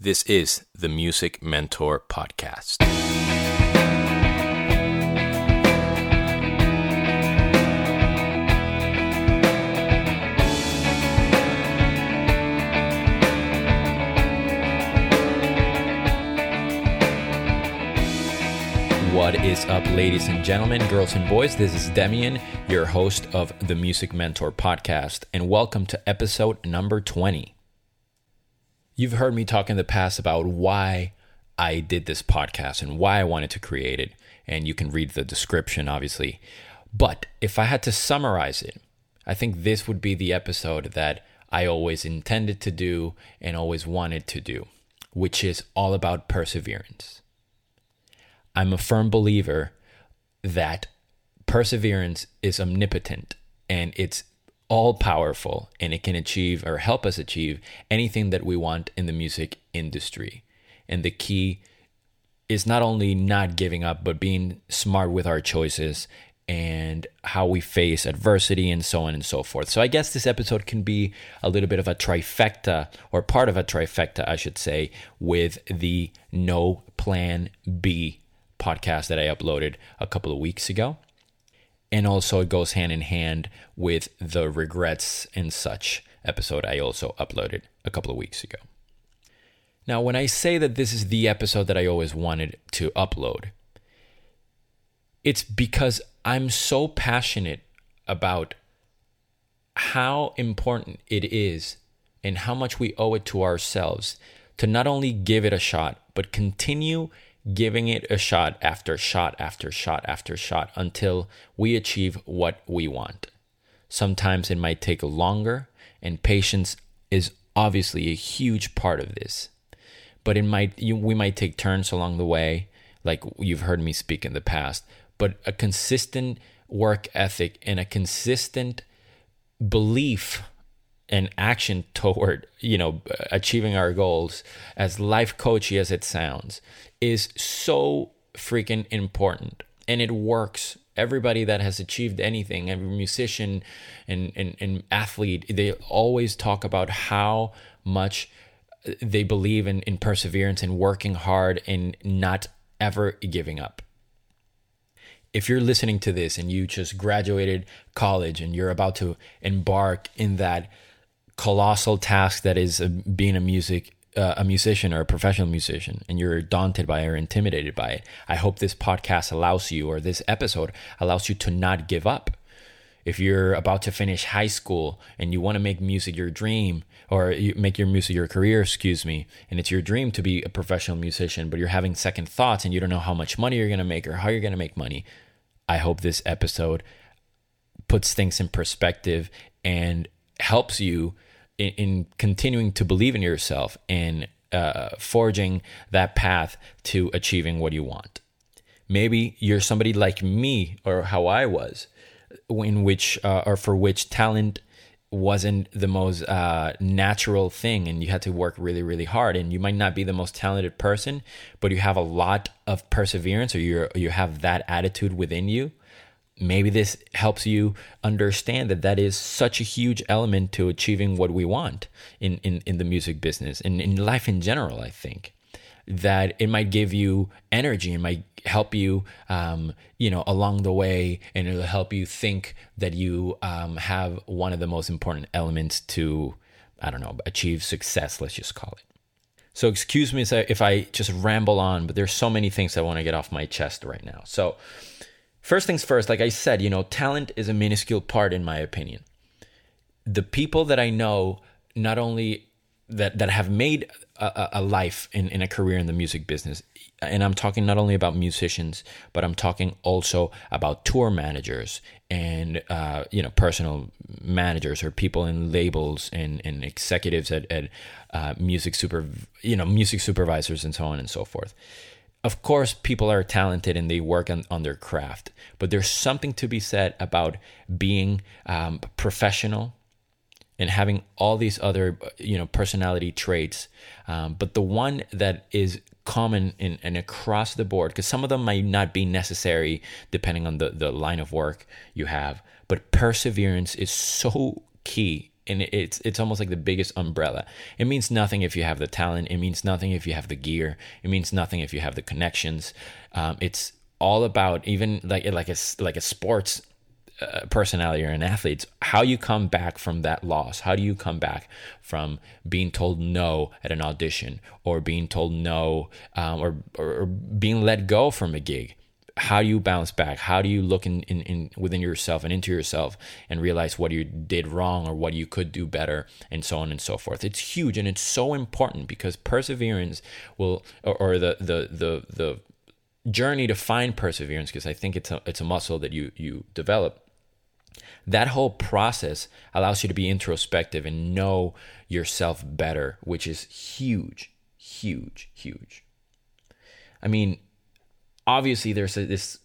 This is the Music Mentor Podcast. What is up, ladies and gentlemen, girls and boys? This is Demian, your host of the Music Mentor Podcast, and welcome to episode number 20. You've heard me talk in the past about why I did this podcast and why I wanted to create it, and you can read the description, obviously. But if I had to summarize it, I think this would be the episode that I always intended to do and always wanted to do, which is all about perseverance. I'm a firm believer that perseverance is omnipotent and it's all powerful and it can achieve or help us achieve anything that we want in the music industry. And the key is not only not giving up, but being smart with our choices and how we face adversity and so on and so forth. So I guess this episode can be a little bit of a trifecta or part of a trifecta, I should say, with the No Plan B podcast that I uploaded a couple of weeks ago. And also, it goes hand in hand with the regrets and such episode I also uploaded a couple of weeks ago. Now, when I say that this is the episode that I always wanted to upload, it's because I'm so passionate about how important it is and how much we owe it to ourselves to not only give it a shot, but continue giving it a shot after shot after shot after shot until we achieve what we want. Sometimes it might take longer, and patience is obviously a huge part of this. But it might you, we might take turns along the way, like you've heard me speak in the past. But a consistent work ethic and a consistent belief and action toward you know achieving our goals as life coachy as it sounds is so freaking important. And it works. Everybody that has achieved anything every musician and, and, and athlete they always talk about how much they believe in, in perseverance and working hard and not ever giving up. If you're listening to this and you just graduated college and you're about to embark in that colossal task that is uh, being a music uh, a musician or a professional musician and you're daunted by it or intimidated by it i hope this podcast allows you or this episode allows you to not give up. If you're about to finish high school and you want to make music your dream or you make your music your career excuse me and it's your dream to be a professional musician but you're having second thoughts and you don't know how much money you're going to make or how you're going to make money i hope this episode puts things in perspective and helps you in, in continuing to believe in yourself and uh, forging that path to achieving what you want. Maybe you're somebody like me or how I was, in which uh, or for which talent wasn't the most uh, natural thing and you had to work really really hard and you might not be the most talented person but you have a lot of perseverance or you you have that attitude within you maybe this helps you understand that that is such a huge element to achieving what we want in, in, in the music business and in life in general, I think. That it might give you energy, it might help you, um, you know, along the way, and it'll help you think that you um, have one of the most important elements to, I don't know, achieve success, let's just call it. So excuse me if I just ramble on, but there's so many things I want to get off my chest right now. So First things first, like I said, you know, talent is a minuscule part in my opinion. The people that I know, not only that that have made a, a life in, in a career in the music business, and I'm talking not only about musicians, but I'm talking also about tour managers and uh, you know personal managers or people in labels and, and executives at, at uh, music super you know music supervisors and so on and so forth of course, people are talented and they work on, on their craft, but there's something to be said about being um, professional and having all these other, you know, personality traits. Um, but the one that is common in, and across the board, because some of them might not be necessary depending on the, the line of work you have, but perseverance is so key and it's it's almost like the biggest umbrella. It means nothing if you have the talent. It means nothing if you have the gear. It means nothing if you have the connections. Um, it's all about even like like a like a sports uh, personality or an athlete, how you come back from that loss. How do you come back from being told no at an audition or being told no um, or, or, or being let go from a gig? How do you bounce back? How do you look in, in, in within yourself and into yourself and realize what you did wrong or what you could do better and so on and so forth? It's huge and it's so important because perseverance will or, or the, the the the journey to find perseverance because I think it's a it's a muscle that you you develop that whole process allows you to be introspective and know yourself better, which is huge, huge, huge. I mean, obviously, there's a, this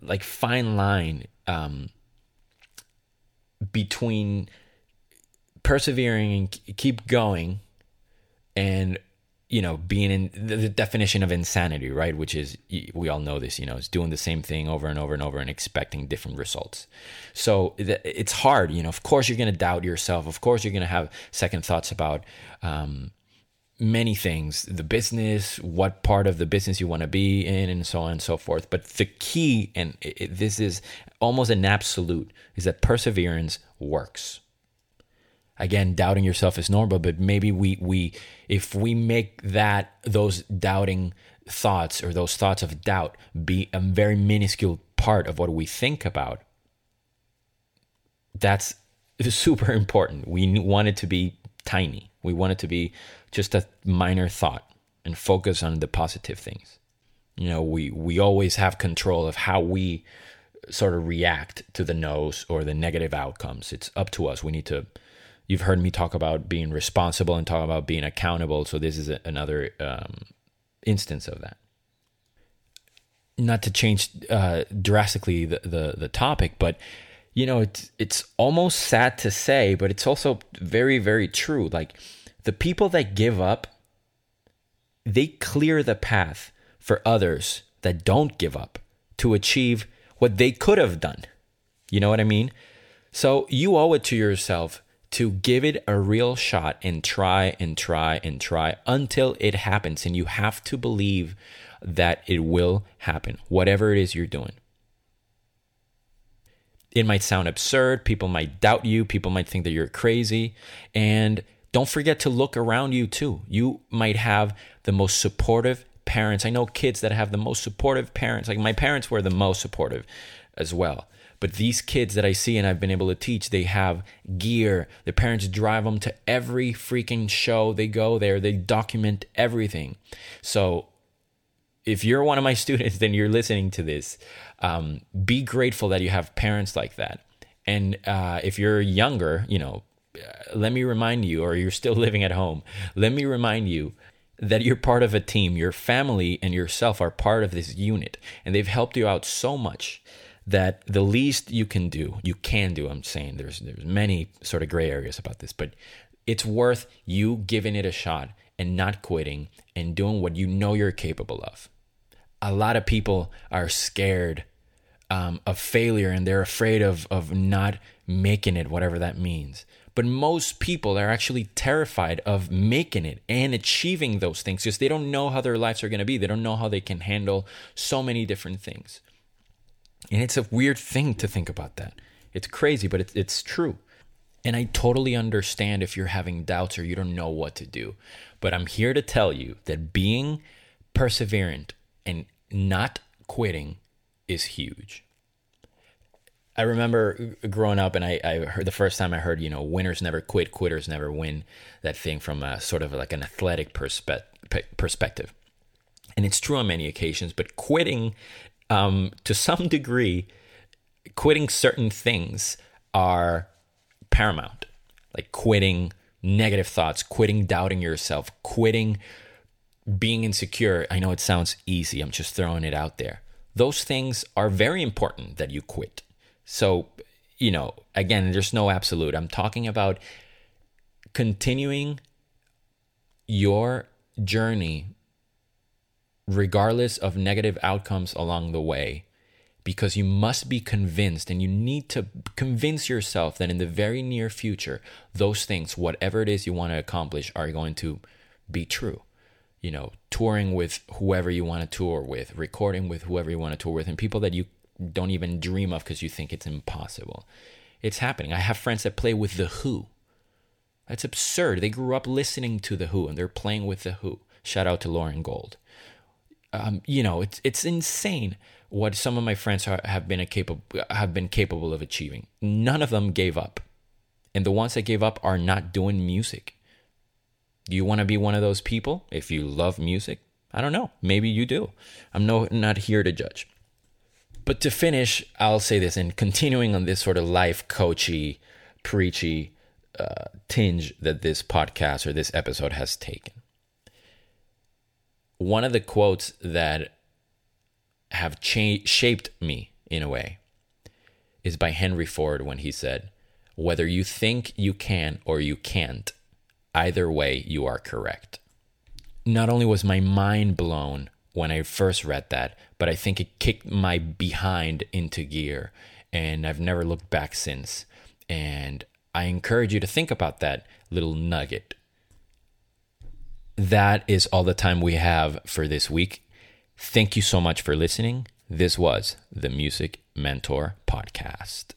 like fine line um, between persevering and keep going and you know, being in the, definition of insanity, right? Which is, we all know this, you know, is doing the same thing over and over and over and expecting different results. So it's hard, you know, of course you're going to doubt yourself. Of course you're going to have second thoughts about um, many things, the business, what part of the business you want to be in, and so on and so forth. But the key, and it, this is almost an absolute, is that perseverance works again doubting yourself is normal but maybe we we if we make that those doubting thoughts or those thoughts of doubt be a very minuscule part of what we think about that's super important we want it to be tiny we want it to be just a minor thought and focus on the positive things you know we we always have control of how we sort of react to the no's or the negative outcomes it's up to us we need to you've heard me talk about being responsible and talk about being accountable. So this is a, another um, instance of that. Not to change uh, drastically the, the the topic, but you know it's it's almost sad to say, but it's also very very true. Like the people that give up, they clear the path for others that don't give up to achieve what they could have done. You know what I mean? So you owe it to yourself to give it a real shot and try and try and try until it happens. And you have to believe that it will happen, whatever it is you're doing. It might sound absurd. People might doubt you. People might think that you're crazy. And don't forget to look around you too. You might have the most supportive parents. I know kids that have the most supportive parents. Like my parents were the most supportive as well. But these kids that I see and I've been able to teach, they have gear. Their parents drive them to every freaking show they go there. They document everything. So if you're one of my students, then you're listening to this. Um, be grateful that you have parents like that. And uh, if you're younger, you know, uh, let me remind you, or you're still living at home, let me remind you that you're part of a team. Your family and yourself are part of this unit, and they've helped you out so much that the least you can do, you can do. I'm saying there's there's many sort of gray areas about this, but it's worth you giving it a shot and not quitting and doing what you know you're capable of. A lot of people are scared um, of failure and they're afraid of of not making it, whatever that means. But most people are actually terrified of making it and achieving those things because they don't know how their lives are going to be. They don't know how they can handle so many different things. And it's a weird thing to think about that. It's crazy, but it's, it's true. And I totally understand if you're having doubts or you don't know what to do. But I'm here to tell you that being perseverant and not quitting is huge. I remember growing up, and I, I, heard the first time I heard, you know, winners never quit, quitters never win. That thing from a sort of like an athletic perspe- perspective, and it's true on many occasions. But quitting um, to some degree, quitting certain things are paramount. Like quitting negative thoughts, quitting doubting yourself, quitting being insecure. I know it sounds easy, I'm just throwing it out there. Those things are very important that you quit. So, you know, again, there's no absolute. I'm talking about continuing your journey regardless of negative outcomes along the way, because you must be convinced and you need to convince yourself that in the very near future, those things, whatever it is you want to accomplish, are going to be true. You know, touring with whoever you want to tour with, recording with whoever you want to tour with, and people that you don't even dream of because you think it's impossible. It's happening. I have friends that play with The Who. That's absurd. They grew up listening to The Who and they're playing with The Who. Shout out to Loren Gold. Um, you know, it's it's insane what some of my friends are, have been capable have been capable of achieving. None of them gave up, and the ones that gave up are not doing music. Do you want to be one of those people? If you love music, I don't know. Maybe you do. I'm no not here to judge. But to finish, I'll say this, and continuing on this sort of life coachy, preachy uh, tinge that this podcast or this episode has taken. One of the quotes that have cha- shaped me in a way is by Henry Ford when he said, Whether you think you can or you can't, either way, you are correct. Not only was my mind blown when I first read that, but I think it kicked my behind into gear, and I've never looked back since. And I encourage you to think about that little nugget. That is all the time we have for this week. Thank you so much for listening. This was the Music Mentor Podcast.